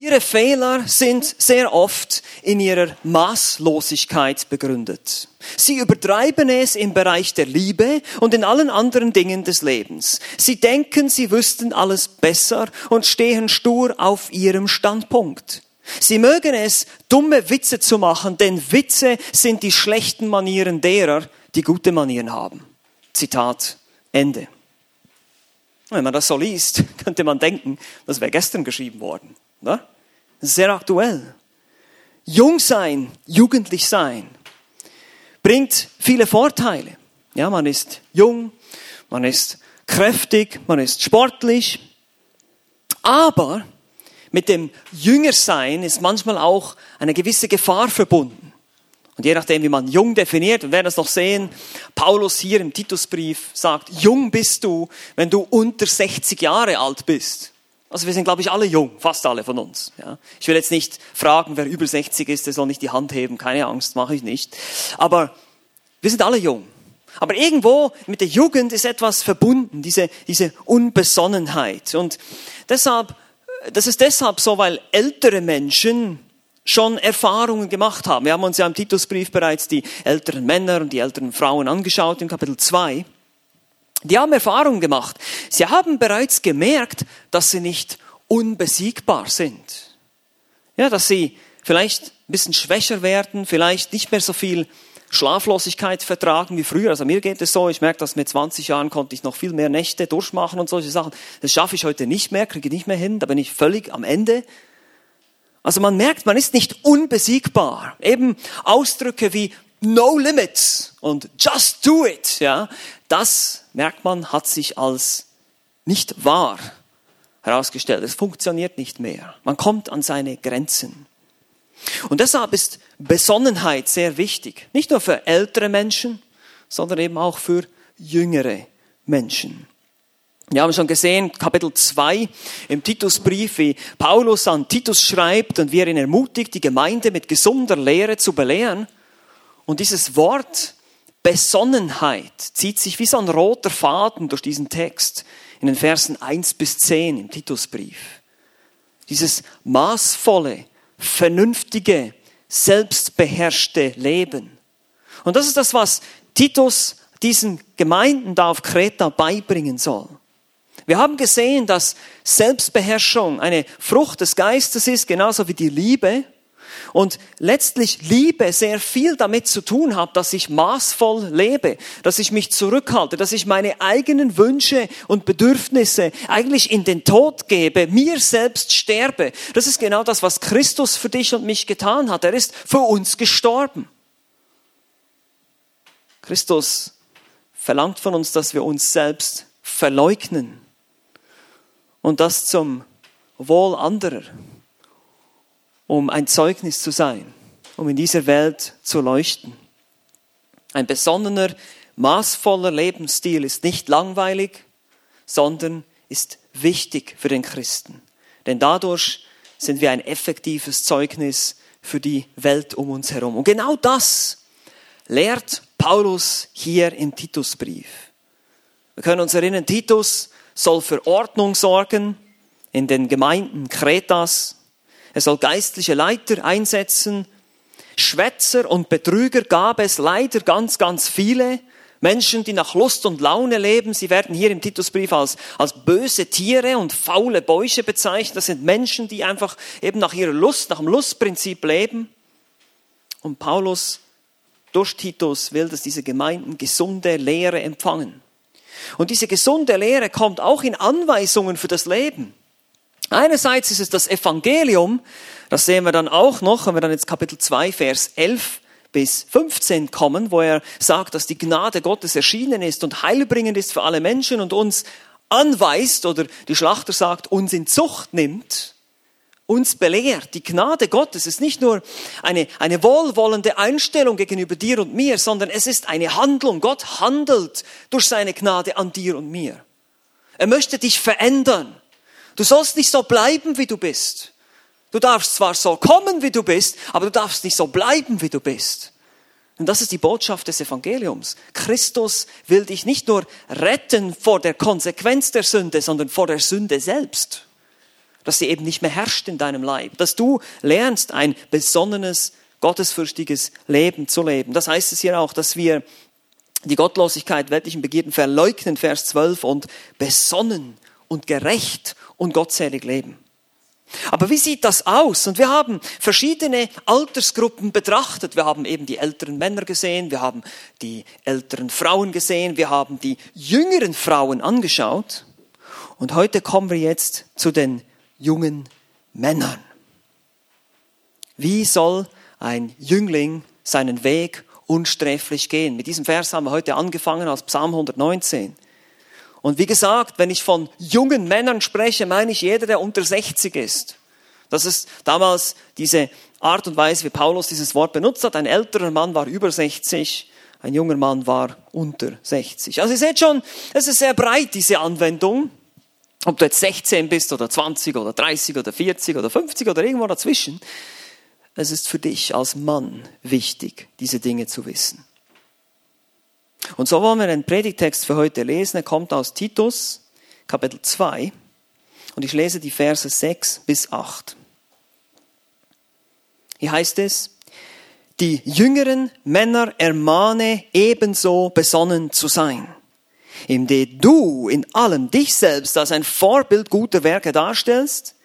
Ihre Fehler sind sehr oft in ihrer Maßlosigkeit begründet. Sie übertreiben es im Bereich der Liebe und in allen anderen Dingen des Lebens. Sie denken, sie wüssten alles besser und stehen stur auf ihrem Standpunkt. Sie mögen es, dumme Witze zu machen, denn Witze sind die schlechten Manieren derer, die gute Manieren haben. Zitat Ende. Wenn man das so liest, könnte man denken, das wäre gestern geschrieben worden. Oder? Sehr aktuell. Jung sein, jugendlich sein, bringt viele Vorteile. Ja, man ist jung, man ist kräftig, man ist sportlich. Aber mit dem Jüngersein ist manchmal auch eine gewisse Gefahr verbunden. Und je nachdem, wie man jung definiert, wir werden das noch sehen, Paulus hier im Titusbrief sagt, jung bist du, wenn du unter 60 Jahre alt bist. Also wir sind, glaube ich, alle jung, fast alle von uns. Ja. Ich will jetzt nicht fragen, wer über 60 ist, der soll nicht die Hand heben, keine Angst, mache ich nicht. Aber wir sind alle jung. Aber irgendwo mit der Jugend ist etwas verbunden, diese, diese Unbesonnenheit. Und deshalb, das ist deshalb so, weil ältere Menschen schon Erfahrungen gemacht haben. Wir haben uns ja im Titusbrief bereits die älteren Männer und die älteren Frauen angeschaut im Kapitel 2. Die haben Erfahrungen gemacht. Sie haben bereits gemerkt, dass sie nicht unbesiegbar sind. Ja, dass sie vielleicht ein bisschen schwächer werden, vielleicht nicht mehr so viel Schlaflosigkeit vertragen wie früher. Also mir geht es so, ich merke, dass mit 20 Jahren konnte ich noch viel mehr Nächte durchmachen und solche Sachen. Das schaffe ich heute nicht mehr, kriege ich nicht mehr hin, da bin ich völlig am Ende. Also man merkt, man ist nicht unbesiegbar. Eben Ausdrücke wie no limits und just do it, ja. Das merkt man, hat sich als nicht wahr herausgestellt. Es funktioniert nicht mehr. Man kommt an seine Grenzen. Und deshalb ist Besonnenheit sehr wichtig. Nicht nur für ältere Menschen, sondern eben auch für jüngere Menschen. Wir haben schon gesehen, Kapitel 2 im Titusbrief, wie Paulus an Titus schreibt und wie er ihn ermutigt, die Gemeinde mit gesunder Lehre zu belehren. Und dieses Wort Besonnenheit zieht sich wie so ein roter Faden durch diesen Text in den Versen 1 bis 10 im Titusbrief. Dieses maßvolle, vernünftige, selbstbeherrschte Leben. Und das ist das, was Titus diesen Gemeinden da auf Kreta beibringen soll. Wir haben gesehen, dass Selbstbeherrschung eine Frucht des Geistes ist, genauso wie die Liebe. Und letztlich Liebe sehr viel damit zu tun hat, dass ich maßvoll lebe, dass ich mich zurückhalte, dass ich meine eigenen Wünsche und Bedürfnisse eigentlich in den Tod gebe, mir selbst sterbe. Das ist genau das, was Christus für dich und mich getan hat. Er ist für uns gestorben. Christus verlangt von uns, dass wir uns selbst verleugnen und das zum Wohl anderer um ein Zeugnis zu sein, um in dieser Welt zu leuchten. Ein besonnener, maßvoller Lebensstil ist nicht langweilig, sondern ist wichtig für den Christen. Denn dadurch sind wir ein effektives Zeugnis für die Welt um uns herum. Und genau das lehrt Paulus hier im Titusbrief. Wir können uns erinnern, Titus soll für Ordnung sorgen in den Gemeinden Kretas, er soll geistliche Leiter einsetzen. Schwätzer und Betrüger gab es leider ganz, ganz viele. Menschen, die nach Lust und Laune leben, sie werden hier im Titusbrief als, als böse Tiere und faule Bäuche bezeichnet. Das sind Menschen, die einfach eben nach ihrer Lust, nach dem Lustprinzip leben. Und Paulus durch Titus will, dass diese Gemeinden gesunde Lehre empfangen. Und diese gesunde Lehre kommt auch in Anweisungen für das Leben. Einerseits ist es das Evangelium, das sehen wir dann auch noch, wenn wir dann jetzt Kapitel 2, Vers 11 bis 15 kommen, wo er sagt, dass die Gnade Gottes erschienen ist und heilbringend ist für alle Menschen und uns anweist, oder die Schlachter sagt, uns in Zucht nimmt, uns belehrt. Die Gnade Gottes ist nicht nur eine, eine wohlwollende Einstellung gegenüber dir und mir, sondern es ist eine Handlung. Gott handelt durch seine Gnade an dir und mir. Er möchte dich verändern. Du sollst nicht so bleiben, wie du bist. Du darfst zwar so kommen, wie du bist, aber du darfst nicht so bleiben, wie du bist. Und das ist die Botschaft des Evangeliums. Christus will dich nicht nur retten vor der Konsequenz der Sünde, sondern vor der Sünde selbst. dass sie eben nicht mehr herrscht in deinem Leib, dass du lernst, ein besonnenes, gottesfürchtiges Leben zu leben. Das heißt es hier auch, dass wir die Gottlosigkeit, weltlichen Begierden verleugnen, Vers 12, und besonnen und gerecht und gottselig leben. Aber wie sieht das aus? Und wir haben verschiedene Altersgruppen betrachtet. Wir haben eben die älteren Männer gesehen, wir haben die älteren Frauen gesehen, wir haben die jüngeren Frauen angeschaut. Und heute kommen wir jetzt zu den jungen Männern. Wie soll ein Jüngling seinen Weg unsträflich gehen? Mit diesem Vers haben wir heute angefangen aus Psalm 119. Und wie gesagt, wenn ich von jungen Männern spreche, meine ich jeder, der unter 60 ist. Das ist damals diese Art und Weise, wie Paulus dieses Wort benutzt hat. Ein älterer Mann war über 60, ein junger Mann war unter 60. Also ihr seht schon, es ist sehr breit, diese Anwendung. Ob du jetzt 16 bist oder 20 oder 30 oder 40 oder 50 oder irgendwo dazwischen. Es ist für dich als Mann wichtig, diese Dinge zu wissen. Und so wollen wir den Predigtext für heute lesen. Er kommt aus Titus, Kapitel 2. Und ich lese die Verse 6 bis 8. Hier heißt es, die jüngeren Männer ermahne ebenso besonnen zu sein, indem du in allem dich selbst als ein Vorbild guter Werke darstellst,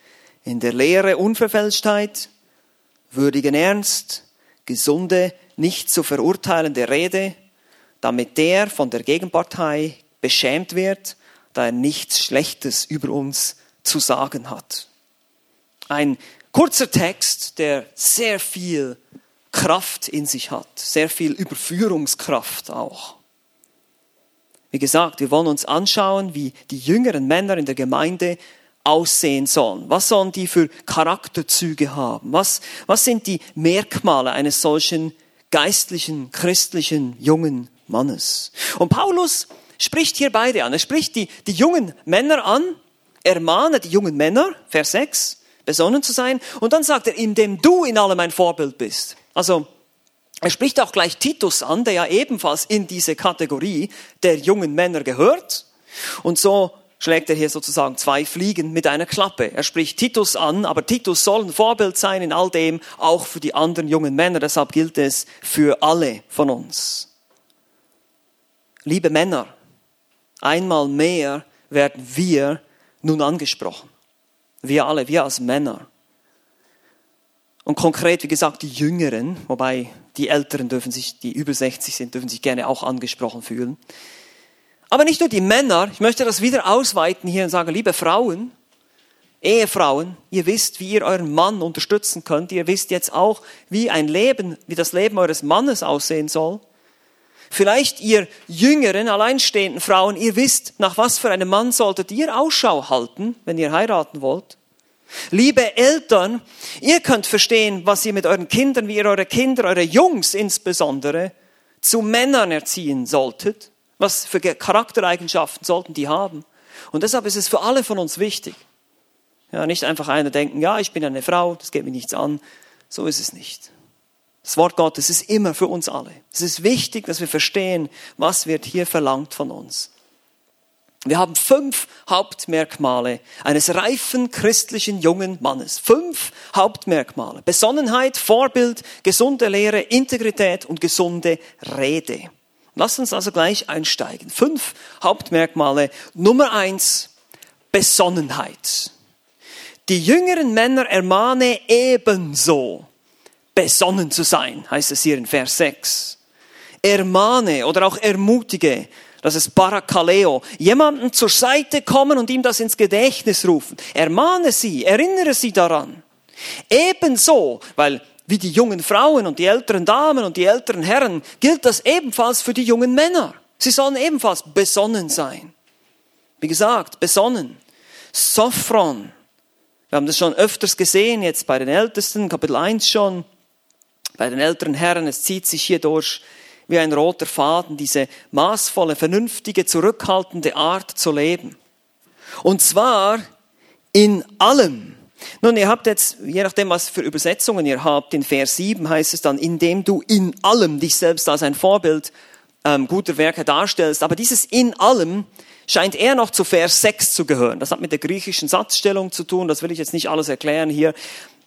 in der Lehre Unverfälschtheit, würdigen Ernst, gesunde, nicht zu verurteilende Rede, damit der von der Gegenpartei beschämt wird, da er nichts Schlechtes über uns zu sagen hat. Ein kurzer Text, der sehr viel Kraft in sich hat, sehr viel Überführungskraft auch. Wie gesagt, wir wollen uns anschauen, wie die jüngeren Männer in der Gemeinde aussehen sollen. Was sollen die für Charakterzüge haben? Was, was sind die Merkmale eines solchen geistlichen, christlichen, jungen Mannes. Und Paulus spricht hier beide an. Er spricht die, die jungen Männer an, ermahne die jungen Männer, Vers 6, besonnen zu sein. Und dann sagt er, indem du in allem ein Vorbild bist. Also, er spricht auch gleich Titus an, der ja ebenfalls in diese Kategorie der jungen Männer gehört. Und so schlägt er hier sozusagen zwei Fliegen mit einer Klappe. Er spricht Titus an, aber Titus soll ein Vorbild sein in all dem, auch für die anderen jungen Männer. Deshalb gilt es für alle von uns. Liebe Männer, einmal mehr werden wir nun angesprochen. Wir alle, wir als Männer. Und konkret, wie gesagt, die Jüngeren, wobei die Älteren dürfen sich, die über 60 sind, dürfen sich gerne auch angesprochen fühlen. Aber nicht nur die Männer, ich möchte das wieder ausweiten hier und sagen, liebe Frauen, Ehefrauen, ihr wisst, wie ihr euren Mann unterstützen könnt. Ihr wisst jetzt auch, wie ein Leben, wie das Leben eures Mannes aussehen soll. Vielleicht ihr jüngeren, alleinstehenden Frauen, ihr wisst, nach was für einem Mann solltet ihr Ausschau halten, wenn ihr heiraten wollt. Liebe Eltern, ihr könnt verstehen, was ihr mit euren Kindern, wie ihr eure Kinder, eure Jungs insbesondere, zu Männern erziehen solltet. Was für Charaktereigenschaften sollten die haben? Und deshalb ist es für alle von uns wichtig. Ja, nicht einfach einer denken, ja, ich bin eine Frau, das geht mir nichts an. So ist es nicht. Das Wort Gottes ist immer für uns alle. Es ist wichtig, dass wir verstehen, was wird hier verlangt von uns. Wir haben fünf Hauptmerkmale eines reifen christlichen jungen Mannes. Fünf Hauptmerkmale. Besonnenheit, Vorbild, gesunde Lehre, Integrität und gesunde Rede. Lass uns also gleich einsteigen. Fünf Hauptmerkmale. Nummer eins, Besonnenheit. Die jüngeren Männer ermahne ebenso besonnen zu sein, heißt es hier in Vers 6. Ermahne oder auch ermutige, das ist Parakaleo, jemanden zur Seite kommen und ihm das ins Gedächtnis rufen. Ermahne sie, erinnere sie daran. Ebenso, weil wie die jungen Frauen und die älteren Damen und die älteren Herren gilt das ebenfalls für die jungen Männer. Sie sollen ebenfalls besonnen sein. Wie gesagt, besonnen. Sophron. Wir haben das schon öfters gesehen, jetzt bei den Ältesten, Kapitel 1 schon bei den älteren Herren, es zieht sich hier durch wie ein roter Faden, diese maßvolle, vernünftige, zurückhaltende Art zu leben. Und zwar in allem. Nun, ihr habt jetzt, je nachdem, was für Übersetzungen ihr habt, in Vers 7 heißt es dann, indem du in allem dich selbst als ein Vorbild ähm, guter Werke darstellst. Aber dieses in allem scheint eher noch zu Vers 6 zu gehören. Das hat mit der griechischen Satzstellung zu tun, das will ich jetzt nicht alles erklären hier.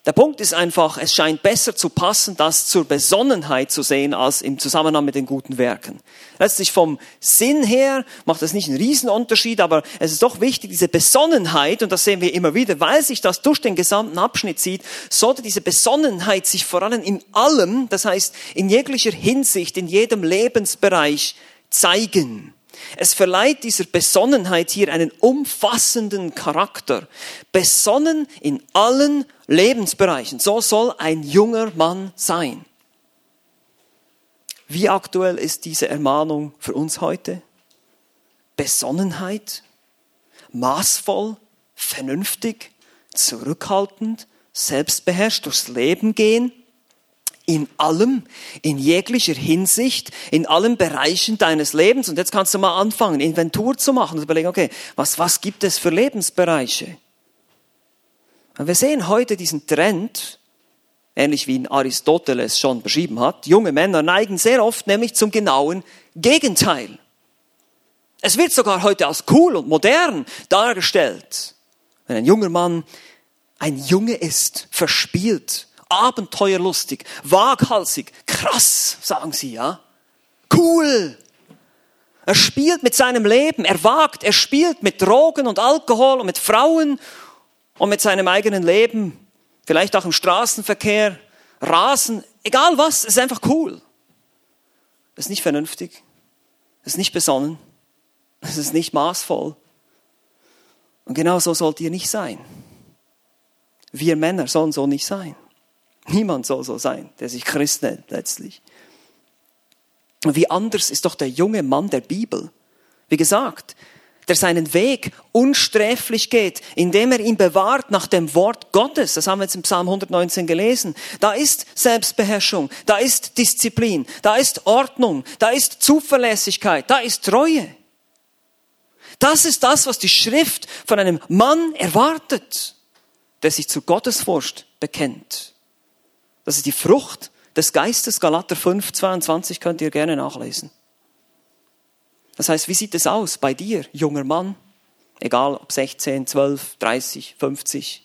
Der Punkt ist einfach, es scheint besser zu passen, das zur Besonnenheit zu sehen, als im Zusammenhang mit den guten Werken. Letztlich vom Sinn her macht das nicht einen Riesenunterschied, aber es ist doch wichtig, diese Besonnenheit, und das sehen wir immer wieder, weil sich das durch den gesamten Abschnitt zieht, sollte diese Besonnenheit sich vor allem in allem, das heißt in jeglicher Hinsicht, in jedem Lebensbereich zeigen. Es verleiht dieser Besonnenheit hier einen umfassenden Charakter. Besonnen in allen Lebensbereichen. So soll ein junger Mann sein. Wie aktuell ist diese Ermahnung für uns heute? Besonnenheit, maßvoll, vernünftig, zurückhaltend, selbstbeherrscht durchs Leben gehen in allem, in jeglicher Hinsicht, in allen Bereichen deines Lebens. Und jetzt kannst du mal anfangen, Inventur zu machen und überlegen, okay, was, was gibt es für Lebensbereiche? Und wir sehen heute diesen Trend, ähnlich wie ihn Aristoteles schon beschrieben hat. Junge Männer neigen sehr oft nämlich zum genauen Gegenteil. Es wird sogar heute als cool und modern dargestellt. Wenn ein junger Mann ein Junge ist, verspielt, abenteuerlustig, waghalsig, krass, sagen sie, ja. Cool. Er spielt mit seinem Leben, er wagt, er spielt mit Drogen und Alkohol und mit Frauen und mit seinem eigenen Leben, vielleicht auch im Straßenverkehr, Rasen, egal was, ist einfach cool. Es ist nicht vernünftig, es ist nicht besonnen, es ist nicht maßvoll. Und genau so sollt ihr nicht sein. Wir Männer sollen so nicht sein. Niemand soll so sein, der sich Christ nennt letztlich. Wie anders ist doch der junge Mann der Bibel. Wie gesagt, der seinen Weg unsträflich geht, indem er ihn bewahrt nach dem Wort Gottes. Das haben wir jetzt im Psalm 119 gelesen. Da ist Selbstbeherrschung, da ist Disziplin, da ist Ordnung, da ist Zuverlässigkeit, da ist Treue. Das ist das, was die Schrift von einem Mann erwartet, der sich zu Gottesfurcht bekennt. Das ist die Frucht des Geistes, Galater 5, 22 könnt ihr gerne nachlesen. Das heißt, wie sieht es aus bei dir, junger Mann? Egal ob 16, 12, 30, 50.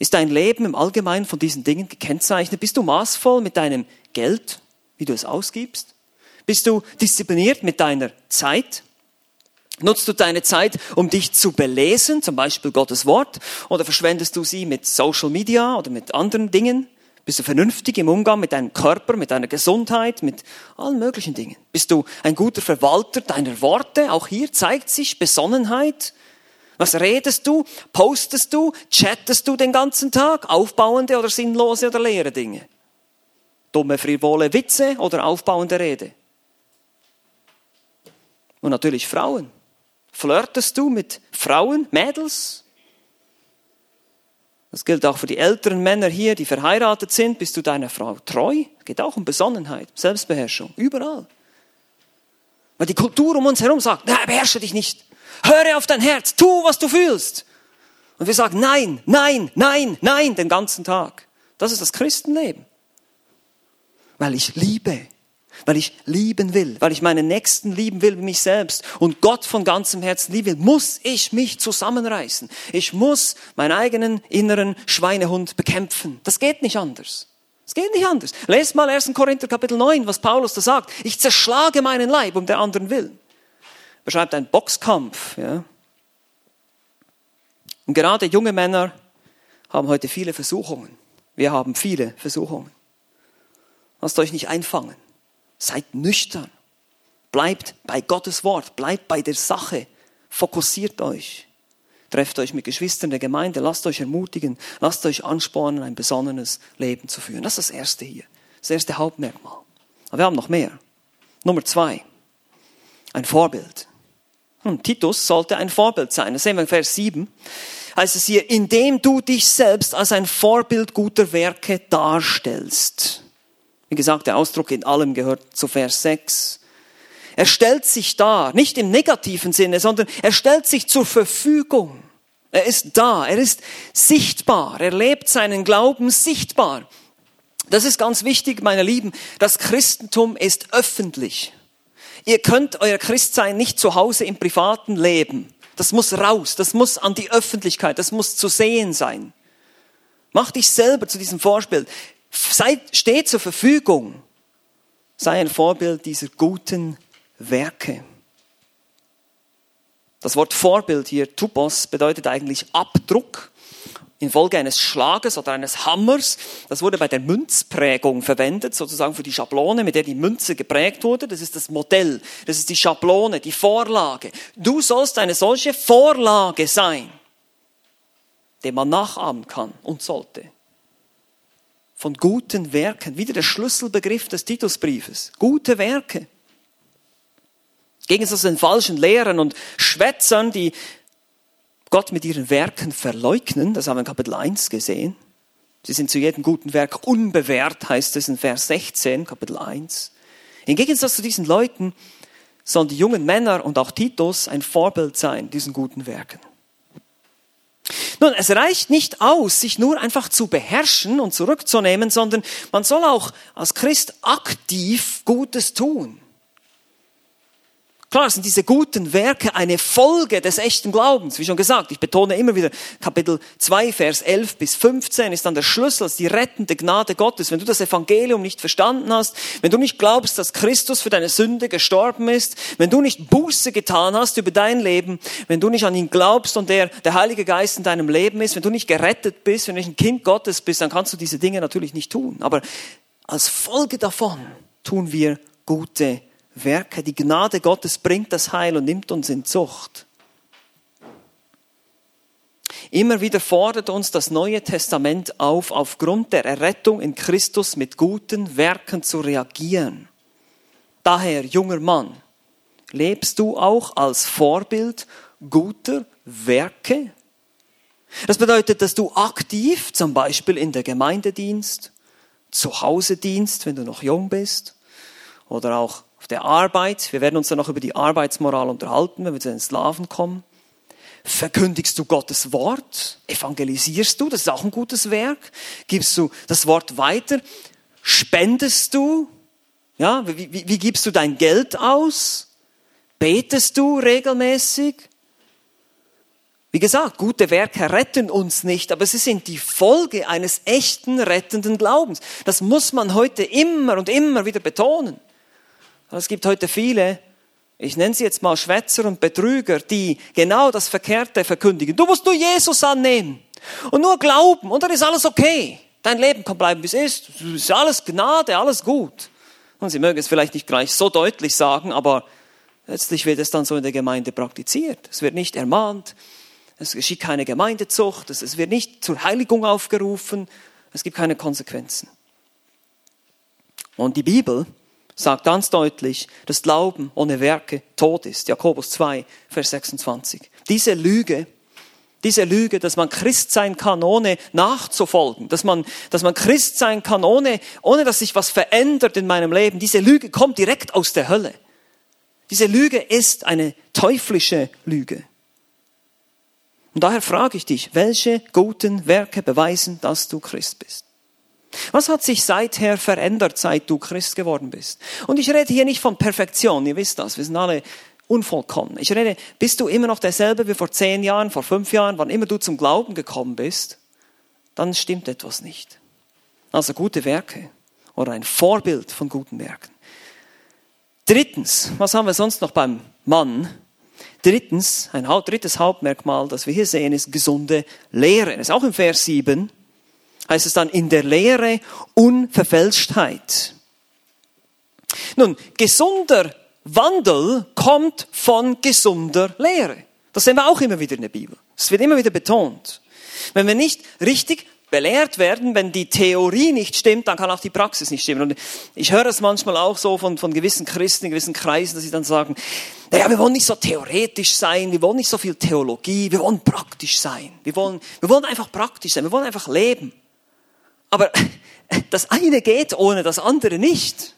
Ist dein Leben im Allgemeinen von diesen Dingen gekennzeichnet? Bist du maßvoll mit deinem Geld, wie du es ausgibst? Bist du diszipliniert mit deiner Zeit? Nutzt du deine Zeit, um dich zu belesen, zum Beispiel Gottes Wort, oder verschwendest du sie mit Social Media oder mit anderen Dingen? Bist du vernünftig im Umgang mit deinem Körper, mit deiner Gesundheit, mit allen möglichen Dingen? Bist du ein guter Verwalter deiner Worte? Auch hier zeigt sich Besonnenheit. Was redest du? Postest du? Chattest du den ganzen Tag? Aufbauende oder sinnlose oder leere Dinge? Dumme, frivole Witze oder aufbauende Rede? Und natürlich Frauen. Flirtest du mit Frauen, Mädels? Das gilt auch für die älteren Männer hier, die verheiratet sind. Bist du deiner Frau treu? Es geht auch um Besonnenheit, Selbstbeherrschung, überall. Weil die Kultur um uns herum sagt, nein, beherrsche dich nicht. Höre auf dein Herz, tu, was du fühlst. Und wir sagen nein, nein, nein, nein den ganzen Tag. Das ist das Christenleben. Weil ich liebe weil ich lieben will, weil ich meinen Nächsten lieben will, mich selbst und Gott von ganzem Herzen lieben will, muss ich mich zusammenreißen. Ich muss meinen eigenen inneren Schweinehund bekämpfen. Das geht nicht anders. Es geht nicht anders. Lest mal 1. Korinther Kapitel 9, was Paulus da sagt. Ich zerschlage meinen Leib um der anderen willen. Beschreibt einen Boxkampf. Ja. Und gerade junge Männer haben heute viele Versuchungen. Wir haben viele Versuchungen. Lasst euch nicht einfangen. Seid nüchtern. Bleibt bei Gottes Wort. Bleibt bei der Sache. Fokussiert euch. Trefft euch mit Geschwistern der Gemeinde. Lasst euch ermutigen. Lasst euch anspornen, ein besonnenes Leben zu führen. Das ist das erste hier. Das erste Hauptmerkmal. Aber wir haben noch mehr. Nummer zwei. Ein Vorbild. Hm, Titus sollte ein Vorbild sein. Das sehen wir in Vers 7. Heißt es hier, indem du dich selbst als ein Vorbild guter Werke darstellst. Wie gesagt, der Ausdruck in allem gehört zu Vers 6. Er stellt sich dar, nicht im negativen Sinne, sondern er stellt sich zur Verfügung. Er ist da, er ist sichtbar, er lebt seinen Glauben sichtbar. Das ist ganz wichtig, meine Lieben. Das Christentum ist öffentlich. Ihr könnt euer Christsein nicht zu Hause im privaten Leben. Das muss raus, das muss an die Öffentlichkeit, das muss zu sehen sein. Mach dich selber zu diesem Vorbild. Sei, steh zur Verfügung. Sei ein Vorbild dieser guten Werke. Das Wort Vorbild hier, Tupos, bedeutet eigentlich Abdruck infolge eines Schlages oder eines Hammers. Das wurde bei der Münzprägung verwendet, sozusagen für die Schablone, mit der die Münze geprägt wurde. Das ist das Modell, das ist die Schablone, die Vorlage. Du sollst eine solche Vorlage sein, der man nachahmen kann und sollte. Von guten Werken, wieder der Schlüsselbegriff des Titusbriefes. Gute Werke. Gegensatz zu den falschen Lehrern und Schwätzern, die Gott mit ihren Werken verleugnen, das haben wir in Kapitel 1 gesehen. Sie sind zu jedem guten Werk unbewährt, heißt es in Vers 16, Kapitel 1. Im Gegensatz zu diesen Leuten sollen die jungen Männer und auch Titus ein Vorbild sein, diesen guten Werken. Nun, es reicht nicht aus, sich nur einfach zu beherrschen und zurückzunehmen, sondern man soll auch als Christ aktiv Gutes tun. Klar sind diese guten Werke eine Folge des echten Glaubens. Wie schon gesagt, ich betone immer wieder, Kapitel 2, Vers 11 bis 15 ist dann der Schlüssel, die rettende Gnade Gottes. Wenn du das Evangelium nicht verstanden hast, wenn du nicht glaubst, dass Christus für deine Sünde gestorben ist, wenn du nicht Buße getan hast über dein Leben, wenn du nicht an ihn glaubst und der, der Heilige Geist in deinem Leben ist, wenn du nicht gerettet bist, wenn du nicht ein Kind Gottes bist, dann kannst du diese Dinge natürlich nicht tun. Aber als Folge davon tun wir gute Werke. Die Gnade Gottes bringt das Heil und nimmt uns in Zucht. Immer wieder fordert uns das Neue Testament auf, aufgrund der Errettung in Christus mit guten Werken zu reagieren. Daher, junger Mann, lebst du auch als Vorbild guter Werke? Das bedeutet, dass du aktiv, zum Beispiel in der Gemeindedienst, zu Hause dienst, wenn du noch jung bist, oder auch auf der Arbeit. Wir werden uns dann noch über die Arbeitsmoral unterhalten, wenn wir zu den Sklaven kommen. Verkündigst du Gottes Wort? Evangelisierst du? Das ist auch ein gutes Werk. Gibst du das Wort weiter? Spendest du? Ja, wie, wie, wie gibst du dein Geld aus? Betest du regelmäßig? Wie gesagt, gute Werke retten uns nicht, aber sie sind die Folge eines echten rettenden Glaubens. Das muss man heute immer und immer wieder betonen. Es gibt heute viele, ich nenne sie jetzt mal Schwätzer und Betrüger, die genau das Verkehrte verkündigen. Du musst nur Jesus annehmen und nur glauben und dann ist alles okay. Dein Leben kann bleiben, wie es ist. Es ist alles Gnade, alles gut. Und sie mögen es vielleicht nicht gleich so deutlich sagen, aber letztlich wird es dann so in der Gemeinde praktiziert. Es wird nicht ermahnt, es geschieht keine Gemeindezucht, es wird nicht zur Heiligung aufgerufen, es gibt keine Konsequenzen. Und die Bibel sagt ganz deutlich, dass Glauben ohne Werke tot ist. Jakobus 2, Vers 26. Diese Lüge, diese Lüge, dass man Christ sein kann, ohne nachzufolgen, dass man, dass man Christ sein kann, ohne, ohne dass sich was verändert in meinem Leben, diese Lüge kommt direkt aus der Hölle. Diese Lüge ist eine teuflische Lüge. Und daher frage ich dich, welche guten Werke beweisen, dass du Christ bist? Was hat sich seither verändert, seit du Christ geworden bist? Und ich rede hier nicht von Perfektion, ihr wisst das, wir sind alle unvollkommen. Ich rede, bist du immer noch derselbe wie vor zehn Jahren, vor fünf Jahren, wann immer du zum Glauben gekommen bist, dann stimmt etwas nicht. Also gute Werke oder ein Vorbild von guten Werken. Drittens, was haben wir sonst noch beim Mann? Drittens, ein drittes Hauptmerkmal, das wir hier sehen, ist gesunde Lehre. Das ist auch im Vers 7 heißt es dann in der Lehre Unverfälschtheit. Nun, gesunder Wandel kommt von gesunder Lehre. Das sehen wir auch immer wieder in der Bibel. Das wird immer wieder betont. Wenn wir nicht richtig belehrt werden, wenn die Theorie nicht stimmt, dann kann auch die Praxis nicht stimmen. Und ich höre es manchmal auch so von, von gewissen Christen, in gewissen Kreisen, dass sie dann sagen, naja, wir wollen nicht so theoretisch sein, wir wollen nicht so viel Theologie, wir wollen praktisch sein. Wir wollen, wir wollen einfach praktisch sein, wir wollen einfach leben. Aber das eine geht ohne das andere nicht.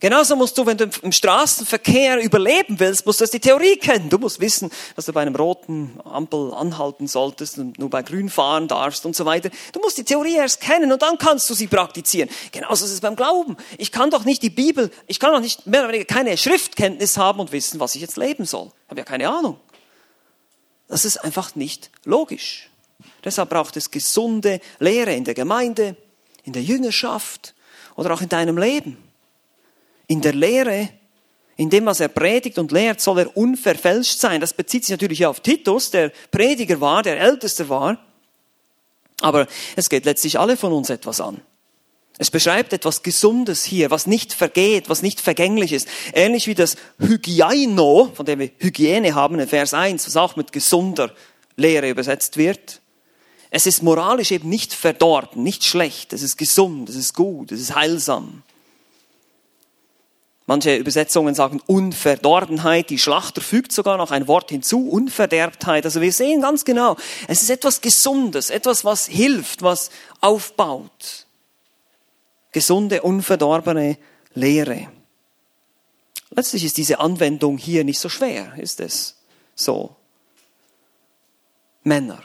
Genauso musst du, wenn du im Straßenverkehr überleben willst, musst du die Theorie kennen. Du musst wissen, dass du bei einem roten Ampel anhalten solltest und nur bei grün fahren darfst und so weiter. Du musst die Theorie erst kennen und dann kannst du sie praktizieren. Genauso ist es beim Glauben. Ich kann doch nicht die Bibel, ich kann doch nicht mehr oder weniger keine Schriftkenntnis haben und wissen, was ich jetzt leben soll. Ich habe ja keine Ahnung. Das ist einfach nicht logisch. Deshalb braucht es gesunde Lehre in der Gemeinde, in der Jüngerschaft oder auch in deinem Leben in der Lehre, in dem, was er predigt und lehrt, soll er unverfälscht sein. Das bezieht sich natürlich auf Titus, der Prediger war, der Älteste war. Aber es geht letztlich alle von uns etwas an. Es beschreibt etwas Gesundes hier, was nicht vergeht, was nicht vergänglich ist. Ähnlich wie das Hygieino, von dem wir Hygiene haben in Vers 1, was auch mit gesunder Lehre übersetzt wird. Es ist moralisch eben nicht verdorben, nicht schlecht, es ist gesund, es ist gut, es ist heilsam. Manche Übersetzungen sagen Unverdorbenheit. Die Schlachter fügt sogar noch ein Wort hinzu, Unverderbtheit. Also wir sehen ganz genau, es ist etwas Gesundes, etwas, was hilft, was aufbaut. Gesunde, unverdorbene Lehre. Letztlich ist diese Anwendung hier nicht so schwer, ist es so. Männer.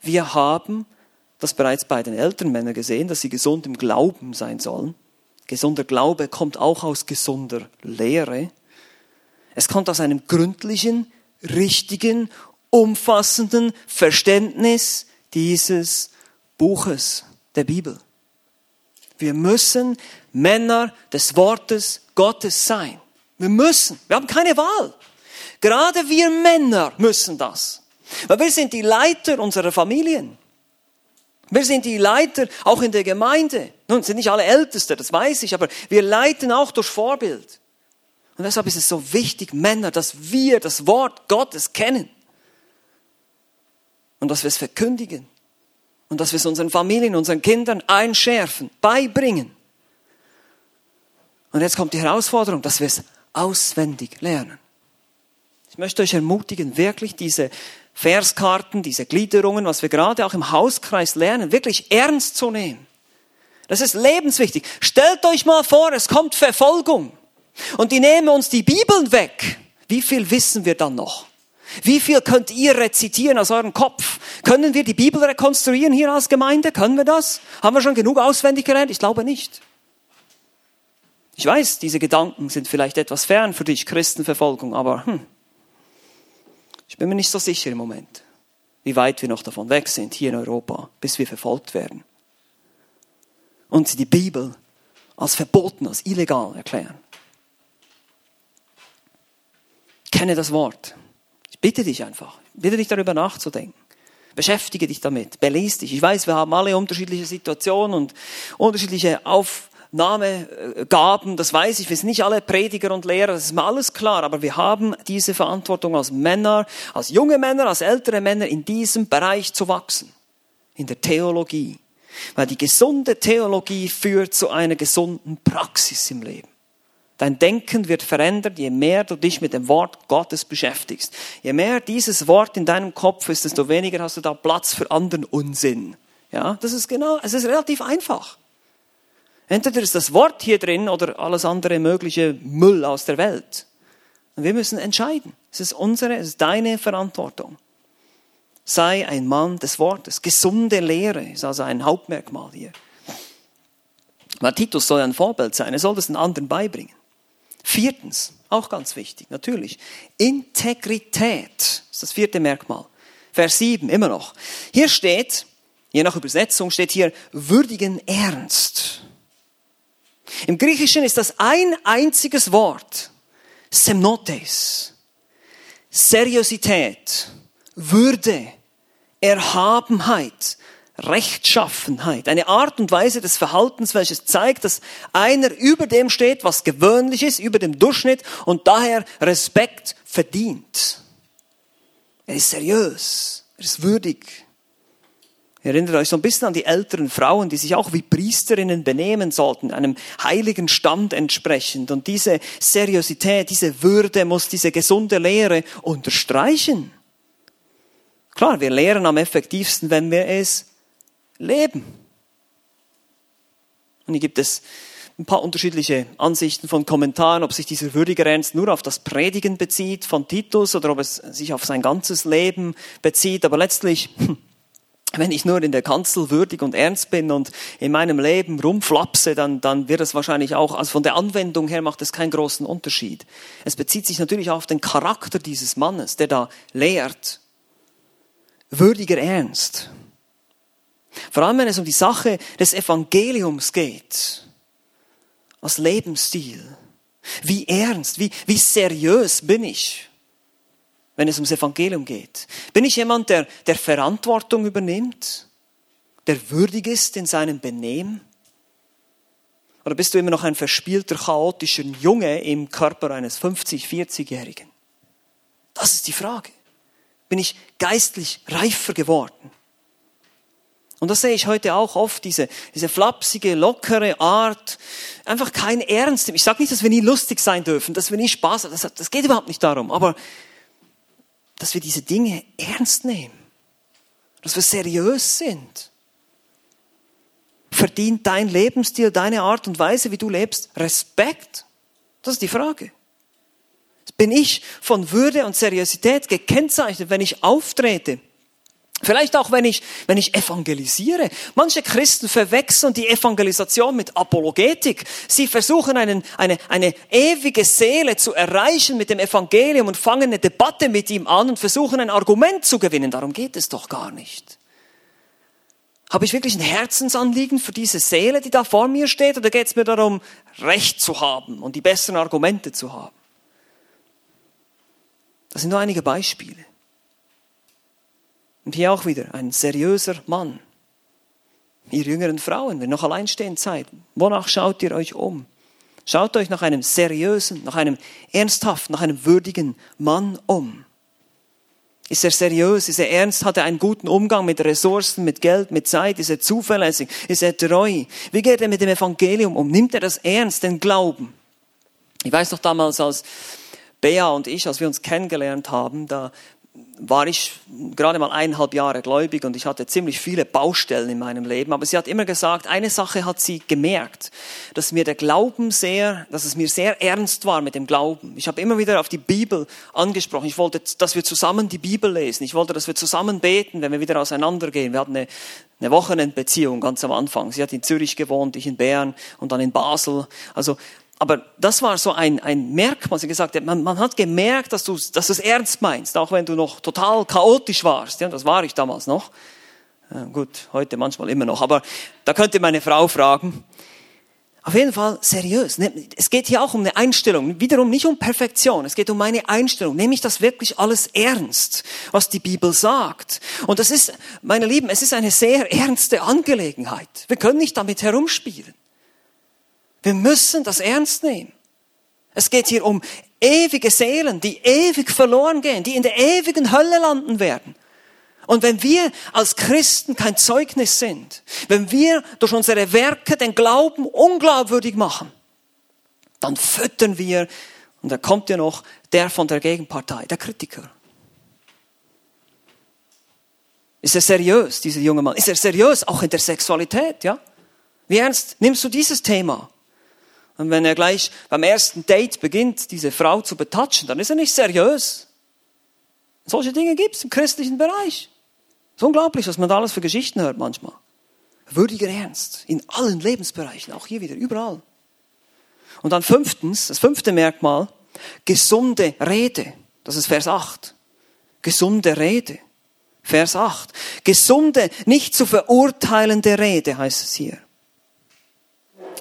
Wir haben das bereits bei den älteren Männern gesehen, dass sie gesund im Glauben sein sollen. Gesunder Glaube kommt auch aus gesunder Lehre. Es kommt aus einem gründlichen, richtigen, umfassenden Verständnis dieses Buches der Bibel. Wir müssen Männer des Wortes Gottes sein. Wir müssen. Wir haben keine Wahl. Gerade wir Männer müssen das. Weil wir sind die Leiter unserer Familien. Wir sind die Leiter auch in der Gemeinde. Nun sind nicht alle Älteste, das weiß ich, aber wir leiten auch durch Vorbild. Und deshalb ist es so wichtig, Männer, dass wir das Wort Gottes kennen. Und dass wir es verkündigen. Und dass wir es unseren Familien, unseren Kindern einschärfen, beibringen. Und jetzt kommt die Herausforderung, dass wir es auswendig lernen. Ich möchte euch ermutigen, wirklich diese Verskarten, diese Gliederungen, was wir gerade auch im Hauskreis lernen, wirklich ernst zu nehmen. Das ist lebenswichtig. Stellt euch mal vor, es kommt Verfolgung und die nehmen uns die Bibeln weg. Wie viel wissen wir dann noch? Wie viel könnt ihr rezitieren aus eurem Kopf? Können wir die Bibel rekonstruieren hier als Gemeinde? Können wir das? Haben wir schon genug auswendig gelernt? Ich glaube nicht. Ich weiß, diese Gedanken sind vielleicht etwas fern für dich, Christenverfolgung, aber hm, ich bin mir nicht so sicher im Moment, wie weit wir noch davon weg sind hier in Europa, bis wir verfolgt werden. Und sie die Bibel als verboten, als illegal erklären. Kenne das Wort. Ich bitte dich einfach. Ich bitte dich darüber nachzudenken. Beschäftige dich damit. Belese dich. Ich weiß, wir haben alle unterschiedliche Situationen und unterschiedliche Auf Namengaben, das weiß ich, wir sind nicht alle Prediger und Lehrer, das ist mir alles klar, aber wir haben diese Verantwortung als Männer, als junge Männer, als ältere Männer in diesem Bereich zu wachsen, in der Theologie. Weil die gesunde Theologie führt zu einer gesunden Praxis im Leben. Dein Denken wird verändert, je mehr du dich mit dem Wort Gottes beschäftigst. Je mehr dieses Wort in deinem Kopf ist, desto weniger hast du da Platz für anderen Unsinn. Ja, das ist genau, es ist relativ einfach. Entweder ist das Wort hier drin oder alles andere mögliche Müll aus der Welt. Und wir müssen entscheiden. Es ist unsere, es ist deine Verantwortung. Sei ein Mann des Wortes. Gesunde Lehre ist also ein Hauptmerkmal hier. Weil Titus soll ein Vorbild sein. Er soll das den anderen beibringen. Viertens, auch ganz wichtig, natürlich. Integrität ist das vierte Merkmal. Vers 7, immer noch. Hier steht, je nach Übersetzung steht hier würdigen Ernst. Im Griechischen ist das ein einziges Wort. Semnotes. Seriosität, Würde, Erhabenheit, Rechtschaffenheit. Eine Art und Weise des Verhaltens, welches zeigt, dass einer über dem steht, was gewöhnlich ist, über dem Durchschnitt und daher Respekt verdient. Er ist seriös, er ist würdig, Erinnert euch so ein bisschen an die älteren Frauen, die sich auch wie Priesterinnen benehmen sollten, einem heiligen Stand entsprechend. Und diese Seriosität, diese Würde muss diese gesunde Lehre unterstreichen. Klar, wir lehren am effektivsten, wenn wir es leben. Und hier gibt es ein paar unterschiedliche Ansichten von Kommentaren, ob sich dieser würdiger Ernst nur auf das Predigen bezieht von Titus oder ob es sich auf sein ganzes Leben bezieht. Aber letztlich, wenn ich nur in der Kanzel würdig und ernst bin und in meinem Leben rumflapse, dann, dann wird es wahrscheinlich auch, also von der Anwendung her macht es keinen großen Unterschied. Es bezieht sich natürlich auf den Charakter dieses Mannes, der da lehrt. Würdiger Ernst. Vor allem, wenn es um die Sache des Evangeliums geht, als Lebensstil. Wie ernst, wie, wie seriös bin ich, wenn es ums Evangelium geht? Bin ich jemand, der, der Verantwortung übernimmt, der würdig ist in seinem Benehmen? Oder bist du immer noch ein verspielter, chaotischer Junge im Körper eines 50-, 40-Jährigen? Das ist die Frage. Bin ich geistlich reifer geworden? Und das sehe ich heute auch oft, diese, diese flapsige, lockere Art, einfach kein Ernst. Ich sage nicht, dass wir nie lustig sein dürfen, dass wir nie Spaß haben, das, das geht überhaupt nicht darum, aber dass wir diese Dinge ernst nehmen, dass wir seriös sind. Verdient dein Lebensstil, deine Art und Weise, wie du lebst, Respekt? Das ist die Frage. Bin ich von Würde und Seriosität gekennzeichnet, wenn ich auftrete? Vielleicht auch, wenn ich, wenn ich evangelisiere. Manche Christen verwechseln die Evangelisation mit Apologetik. Sie versuchen einen, eine, eine ewige Seele zu erreichen mit dem Evangelium und fangen eine Debatte mit ihm an und versuchen ein Argument zu gewinnen. Darum geht es doch gar nicht. Habe ich wirklich ein Herzensanliegen für diese Seele, die da vor mir steht, oder geht es mir darum, Recht zu haben und die besseren Argumente zu haben? Das sind nur einige Beispiele. Und hier auch wieder ein seriöser Mann. Ihr jüngeren Frauen, wenn ihr noch alleinstehend seid, wonach schaut ihr euch um? Schaut euch nach einem seriösen, nach einem ernsthaften, nach einem würdigen Mann um. Ist er seriös? Ist er ernst? Hat er einen guten Umgang mit Ressourcen, mit Geld, mit Zeit? Ist er zuverlässig? Ist er treu? Wie geht er mit dem Evangelium um? Nimmt er das ernst, den Glauben? Ich weiß noch damals, als Bea und ich, als wir uns kennengelernt haben, da war ich gerade mal eineinhalb Jahre gläubig und ich hatte ziemlich viele Baustellen in meinem Leben. Aber sie hat immer gesagt, eine Sache hat sie gemerkt, dass mir der Glauben sehr, dass es mir sehr ernst war mit dem Glauben. Ich habe immer wieder auf die Bibel angesprochen. Ich wollte, dass wir zusammen die Bibel lesen. Ich wollte, dass wir zusammen beten, wenn wir wieder auseinandergehen. Wir hatten eine, eine Wochenendbeziehung ganz am Anfang. Sie hat in Zürich gewohnt, ich in Bern und dann in Basel. Also aber das war so ein, ein Merkmal. Sie gesagt hat, man, man hat gemerkt, dass du, dass du es ernst meinst, auch wenn du noch total chaotisch warst. Ja, das war ich damals noch. Ja, gut, heute manchmal immer noch. Aber da könnte meine Frau fragen. Auf jeden Fall seriös. Ne, es geht hier auch um eine Einstellung. Wiederum nicht um Perfektion. Es geht um meine Einstellung. Nehme ich das wirklich alles ernst, was die Bibel sagt? Und das ist, meine Lieben, es ist eine sehr ernste Angelegenheit. Wir können nicht damit herumspielen. Wir müssen das ernst nehmen. Es geht hier um ewige Seelen, die ewig verloren gehen, die in der ewigen Hölle landen werden. Und wenn wir als Christen kein Zeugnis sind, wenn wir durch unsere Werke den Glauben unglaubwürdig machen, dann füttern wir, und da kommt ja noch der von der Gegenpartei, der Kritiker. Ist er seriös, dieser junge Mann? Ist er seriös, auch in der Sexualität, ja? Wie ernst nimmst du dieses Thema? Und wenn er gleich beim ersten Date beginnt, diese Frau zu betatschen, dann ist er nicht seriös. Solche Dinge gibt es im christlichen Bereich. Es ist unglaublich, was man da alles für Geschichten hört manchmal. Würdiger Ernst in allen Lebensbereichen, auch hier wieder, überall. Und dann fünftens, das fünfte Merkmal, gesunde Rede. Das ist Vers 8. Gesunde Rede. Vers 8. Gesunde, nicht zu verurteilende Rede heißt es hier.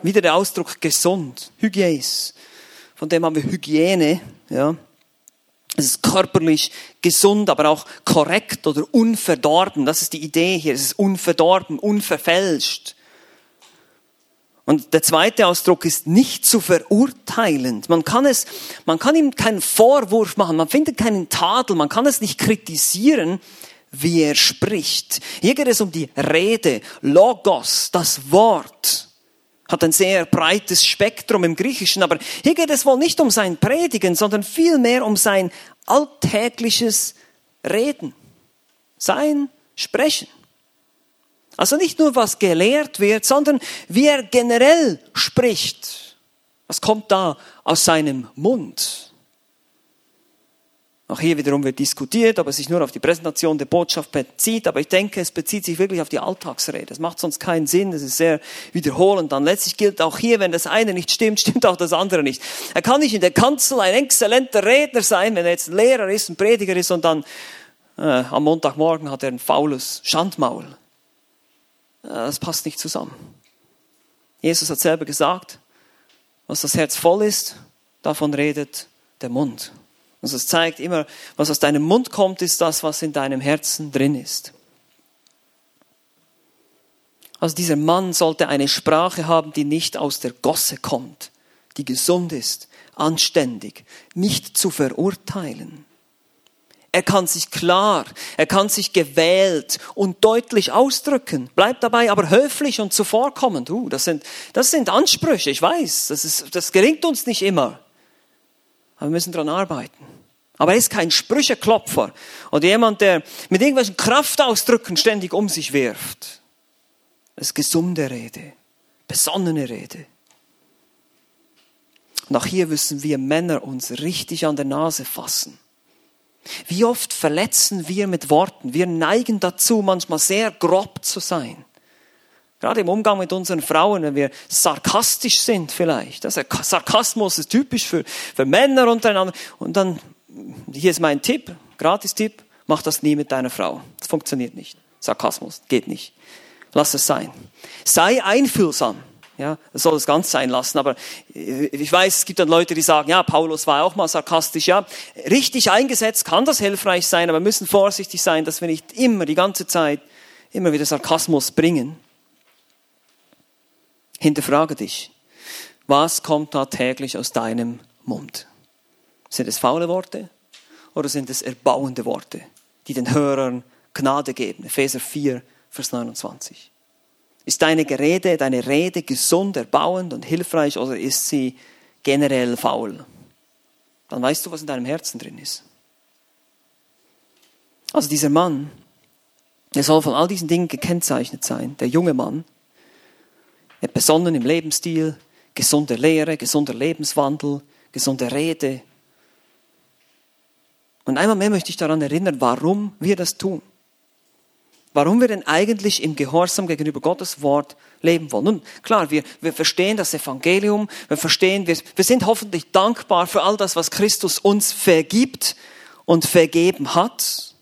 Wieder der Ausdruck gesund, Hygies. Von dem haben wir Hygiene, ja. Es ist körperlich gesund, aber auch korrekt oder unverdorben. Das ist die Idee hier. Es ist unverdorben, unverfälscht. Und der zweite Ausdruck ist nicht zu verurteilend. Man kann es, man kann ihm keinen Vorwurf machen. Man findet keinen Tadel. Man kann es nicht kritisieren, wie er spricht. Hier geht es um die Rede, Logos, das Wort hat ein sehr breites Spektrum im Griechischen, aber hier geht es wohl nicht um sein Predigen, sondern vielmehr um sein alltägliches Reden, sein Sprechen. Also nicht nur, was gelehrt wird, sondern wie er generell spricht. Was kommt da aus seinem Mund? Auch hier wiederum wird diskutiert, ob es sich nur auf die Präsentation der Botschaft bezieht, aber ich denke, es bezieht sich wirklich auf die Alltagsrede. Es macht sonst keinen Sinn, es ist sehr wiederholend. Dann letztlich gilt auch hier, wenn das eine nicht stimmt, stimmt auch das andere nicht. Er kann nicht in der Kanzel ein exzellenter Redner sein, wenn er jetzt ein Lehrer ist, ein Prediger ist und dann äh, am Montagmorgen hat er ein faules Schandmaul. Äh, das passt nicht zusammen. Jesus hat selber gesagt, was das Herz voll ist, davon redet der Mund. Also es zeigt immer, was aus deinem Mund kommt, ist das, was in deinem Herzen drin ist. Also dieser Mann sollte eine Sprache haben, die nicht aus der Gosse kommt, die gesund ist, anständig, nicht zu verurteilen. Er kann sich klar, er kann sich gewählt und deutlich ausdrücken, bleibt dabei aber höflich und zuvorkommend. Uh, das sind, das sind Ansprüche, ich weiß, das, ist, das gelingt uns nicht immer. Aber wir müssen daran arbeiten. Aber er ist kein Sprücheklopfer oder jemand, der mit irgendwelchen Kraftausdrücken ständig um sich wirft. Es ist gesunde Rede, besonnene Rede. Und auch hier müssen wir Männer uns richtig an der Nase fassen. Wie oft verletzen wir mit Worten? Wir neigen dazu, manchmal sehr grob zu sein. Gerade im Umgang mit unseren Frauen, wenn wir sarkastisch sind vielleicht. Das ist, Sarkasmus ist typisch für, für Männer untereinander. Und dann, hier ist mein Tipp, Gratis-Tipp, mach das nie mit deiner Frau. Das funktioniert nicht. Sarkasmus, geht nicht. Lass es sein. Sei einfühlsam. Ja, das soll es ganz sein lassen. Aber ich weiß, es gibt dann Leute, die sagen, ja, Paulus war auch mal sarkastisch. Ja, richtig eingesetzt kann das hilfreich sein, aber wir müssen vorsichtig sein, dass wir nicht immer die ganze Zeit immer wieder Sarkasmus bringen. Hinterfrage dich. Was kommt da täglich aus deinem Mund? Sind es faule Worte oder sind es erbauende Worte, die den Hörern Gnade geben? Epheser 4, Vers 29. Ist deine Gerede, deine Rede gesund, erbauend und hilfreich oder ist sie generell faul? Dann weißt du, was in deinem Herzen drin ist. Also dieser Mann, der soll von all diesen Dingen gekennzeichnet sein, der junge Mann, besonnen im Lebensstil, gesunde Lehre, gesunder Lebenswandel, gesunde Rede. Und einmal mehr möchte ich daran erinnern, warum wir das tun. Warum wir denn eigentlich im Gehorsam gegenüber Gottes Wort leben wollen. Nun, klar, wir, wir verstehen das Evangelium, wir verstehen, wir, wir sind hoffentlich dankbar für all das, was Christus uns vergibt und vergeben hat.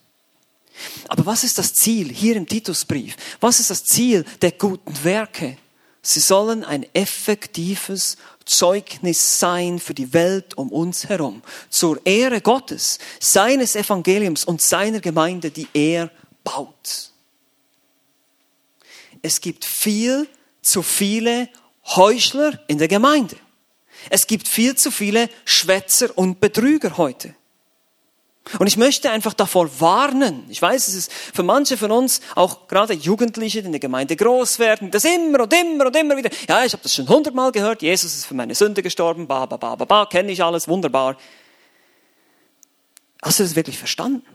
Aber was ist das Ziel hier im Titusbrief? Was ist das Ziel der guten Werke? Sie sollen ein effektives Zeugnis sein für die Welt um uns herum. Zur Ehre Gottes, seines Evangeliums und seiner Gemeinde, die er baut. Es gibt viel zu viele Heuchler in der Gemeinde. Es gibt viel zu viele Schwätzer und Betrüger heute. Und ich möchte einfach davor warnen. Ich weiß, es ist für manche von uns, auch gerade Jugendliche, die in der Gemeinde groß werden, das immer und immer und immer wieder. Ja, ich habe das schon hundertmal gehört. Jesus ist für meine Sünde gestorben. Ba, ba, ba, ba, ba. Kenne ich alles. Wunderbar. Hast du das wirklich verstanden?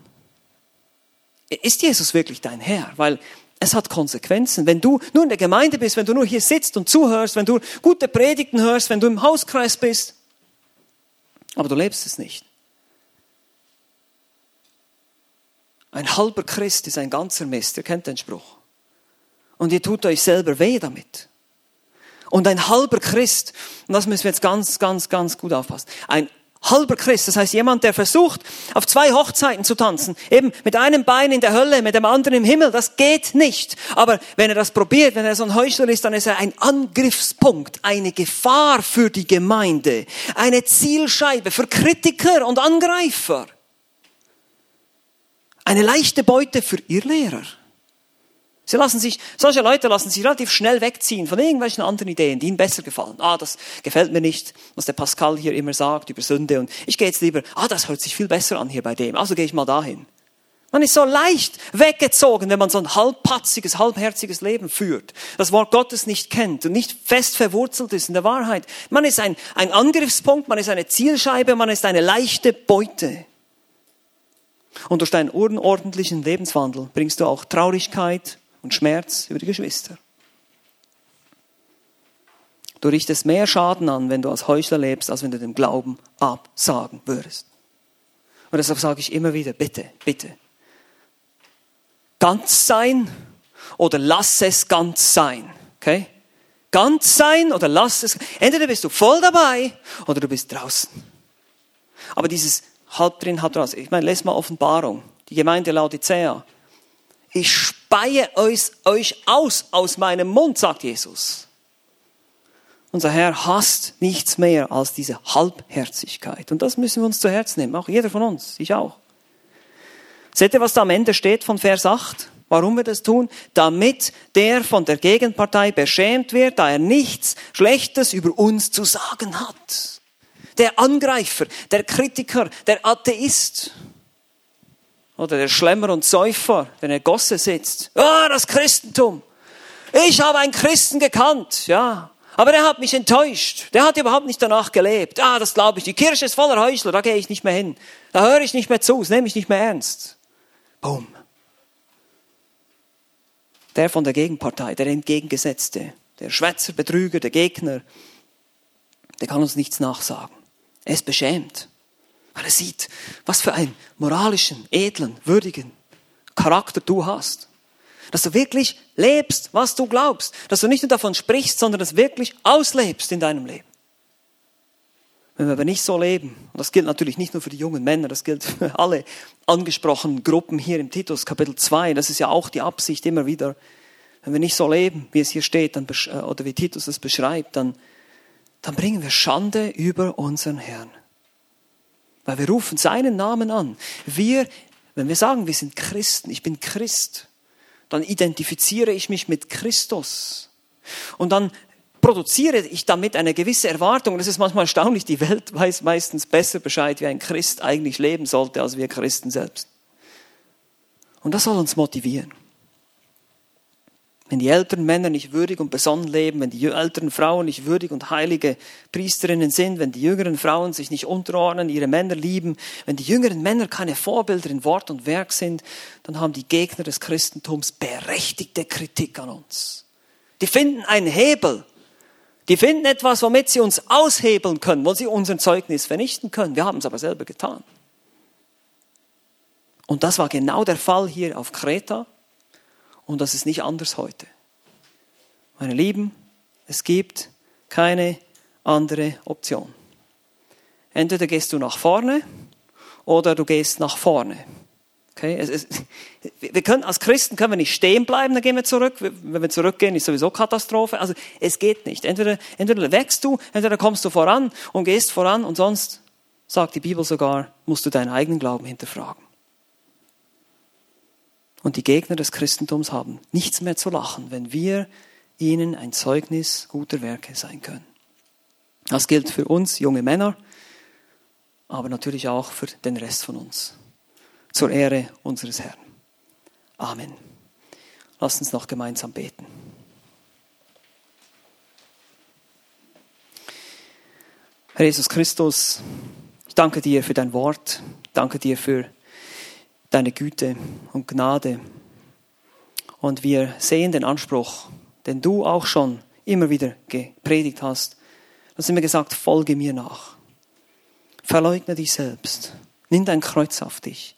Ist Jesus wirklich dein Herr? Weil es hat Konsequenzen. Wenn du nur in der Gemeinde bist, wenn du nur hier sitzt und zuhörst, wenn du gute Predigten hörst, wenn du im Hauskreis bist, aber du lebst es nicht Ein halber Christ ist ein ganzer Mist. Ihr kennt den Spruch. Und ihr tut euch selber weh damit. Und ein halber Christ, und das müssen wir jetzt ganz, ganz, ganz gut aufpassen. Ein halber Christ, das heißt jemand, der versucht, auf zwei Hochzeiten zu tanzen, eben mit einem Bein in der Hölle, mit dem anderen im Himmel, das geht nicht. Aber wenn er das probiert, wenn er so ein Heuchler ist, dann ist er ein Angriffspunkt, eine Gefahr für die Gemeinde, eine Zielscheibe für Kritiker und Angreifer. Eine leichte Beute für ihr Lehrer. Sie lassen sich, solche Leute lassen sich relativ schnell wegziehen von irgendwelchen anderen Ideen, die ihnen besser gefallen. Ah, das gefällt mir nicht, was der Pascal hier immer sagt über Sünde. Und ich gehe jetzt lieber, ah, das hört sich viel besser an hier bei dem. Also gehe ich mal dahin. Man ist so leicht weggezogen, wenn man so ein halbpatziges, halbherziges Leben führt, das Wort Gottes nicht kennt und nicht fest verwurzelt ist in der Wahrheit. Man ist ein, ein Angriffspunkt, man ist eine Zielscheibe, man ist eine leichte Beute. Und durch deinen unordentlichen Lebenswandel bringst du auch Traurigkeit und Schmerz über die Geschwister. Du richtest mehr Schaden an, wenn du als Heuchler lebst, als wenn du dem Glauben absagen würdest. Und deshalb sage ich immer wieder, bitte, bitte. Ganz sein oder lass es ganz sein. Okay? Ganz sein oder lass es. Entweder bist du voll dabei oder du bist draußen. Aber dieses halb drin, halb raus. Ich meine, lest mal Offenbarung. Die Gemeinde Laodicea. Ich speie euch, euch aus aus meinem Mund, sagt Jesus. Unser Herr hasst nichts mehr als diese Halbherzigkeit. Und das müssen wir uns zu Herzen nehmen. Auch jeder von uns. Ich auch. Seht ihr, was da am Ende steht von Vers 8? Warum wir das tun? Damit der von der Gegenpartei beschämt wird, da er nichts Schlechtes über uns zu sagen hat. Der Angreifer, der Kritiker, der Atheist. Oder der Schlemmer und Säufer, der in der Gosse sitzt. Ah, oh, das Christentum. Ich habe einen Christen gekannt, ja. Aber der hat mich enttäuscht. Der hat überhaupt nicht danach gelebt. Ah, das glaube ich. Die Kirche ist voller Heuchler, da gehe ich nicht mehr hin. Da höre ich nicht mehr zu, das nehme ich nicht mehr ernst. Boom. Der von der Gegenpartei, der Entgegengesetzte, der Schwätzer, Betrüger, der Gegner, der kann uns nichts nachsagen. Er ist beschämt, weil er sieht, was für einen moralischen, edlen, würdigen Charakter du hast. Dass du wirklich lebst, was du glaubst. Dass du nicht nur davon sprichst, sondern es wirklich auslebst in deinem Leben. Wenn wir aber nicht so leben, und das gilt natürlich nicht nur für die jungen Männer, das gilt für alle angesprochenen Gruppen hier im Titus Kapitel 2, das ist ja auch die Absicht immer wieder, wenn wir nicht so leben, wie es hier steht, dann, äh, oder wie Titus es beschreibt, dann, dann bringen wir Schande über unseren Herrn. Weil wir rufen seinen Namen an. Wir, wenn wir sagen, wir sind Christen, ich bin Christ, dann identifiziere ich mich mit Christus. Und dann produziere ich damit eine gewisse Erwartung. Es ist manchmal erstaunlich, die Welt weiß meistens besser Bescheid, wie ein Christ eigentlich leben sollte, als wir Christen selbst. Und das soll uns motivieren. Wenn die älteren Männer nicht würdig und besonnen leben, wenn die älteren Frauen nicht würdig und heilige Priesterinnen sind, wenn die jüngeren Frauen sich nicht unterordnen, ihre Männer lieben, wenn die jüngeren Männer keine Vorbilder in Wort und Werk sind, dann haben die Gegner des Christentums berechtigte Kritik an uns. Die finden einen Hebel, die finden etwas, womit sie uns aushebeln können, wo sie unser Zeugnis vernichten können. Wir haben es aber selber getan. Und das war genau der Fall hier auf Kreta. Und das ist nicht anders heute. Meine Lieben, es gibt keine andere Option. Entweder gehst du nach vorne oder du gehst nach vorne. Okay? Es, es, wir können, als Christen können wir nicht stehen bleiben, dann gehen wir zurück. Wenn wir zurückgehen, ist sowieso Katastrophe. Also es geht nicht. Entweder, entweder wächst du, entweder kommst du voran und gehst voran und sonst, sagt die Bibel sogar, musst du deinen eigenen Glauben hinterfragen. Und die Gegner des Christentums haben nichts mehr zu lachen, wenn wir ihnen ein Zeugnis guter Werke sein können. Das gilt für uns junge Männer, aber natürlich auch für den Rest von uns zur Ehre unseres Herrn. Amen. Lasst uns noch gemeinsam beten. Herr Jesus Christus, ich danke dir für dein Wort, danke dir für deine Güte und Gnade. Und wir sehen den Anspruch, den du auch schon immer wieder gepredigt hast. Du hast immer gesagt, folge mir nach. Verleugne dich selbst. Nimm dein Kreuz auf dich.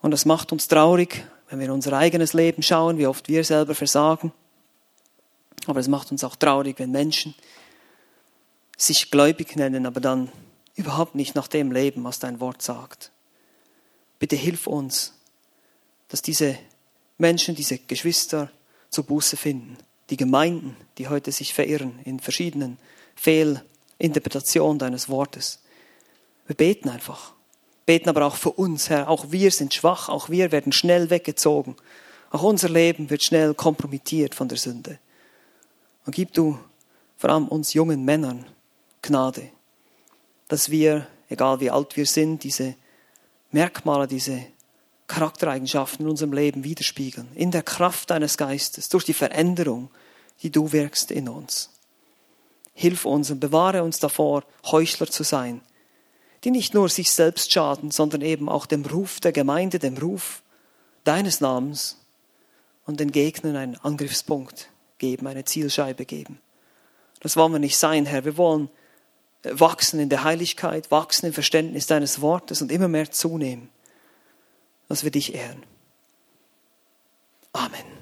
Und das macht uns traurig, wenn wir in unser eigenes Leben schauen, wie oft wir selber versagen. Aber es macht uns auch traurig, wenn Menschen sich gläubig nennen, aber dann überhaupt nicht nach dem leben, was dein Wort sagt. Bitte hilf uns, dass diese Menschen, diese Geschwister zur Buße finden. Die Gemeinden, die heute sich verirren in verschiedenen Fehlinterpretationen deines Wortes. Wir beten einfach beten aber auch für uns, Herr. Auch wir sind schwach, auch wir werden schnell weggezogen. Auch unser Leben wird schnell kompromittiert von der Sünde. Und gib du vor allem uns jungen Männern Gnade, dass wir, egal wie alt wir sind, diese Merkmale, diese Charaktereigenschaften in unserem Leben widerspiegeln, in der Kraft deines Geistes, durch die Veränderung, die du wirkst in uns. Hilf uns und bewahre uns davor, Heuchler zu sein, die nicht nur sich selbst schaden, sondern eben auch dem Ruf der Gemeinde, dem Ruf deines Namens und den Gegnern einen Angriffspunkt geben, eine Zielscheibe geben. Das wollen wir nicht sein, Herr. Wir wollen wachsen in der Heiligkeit, wachsen im Verständnis deines Wortes und immer mehr zunehmen, dass wir dich ehren. Amen.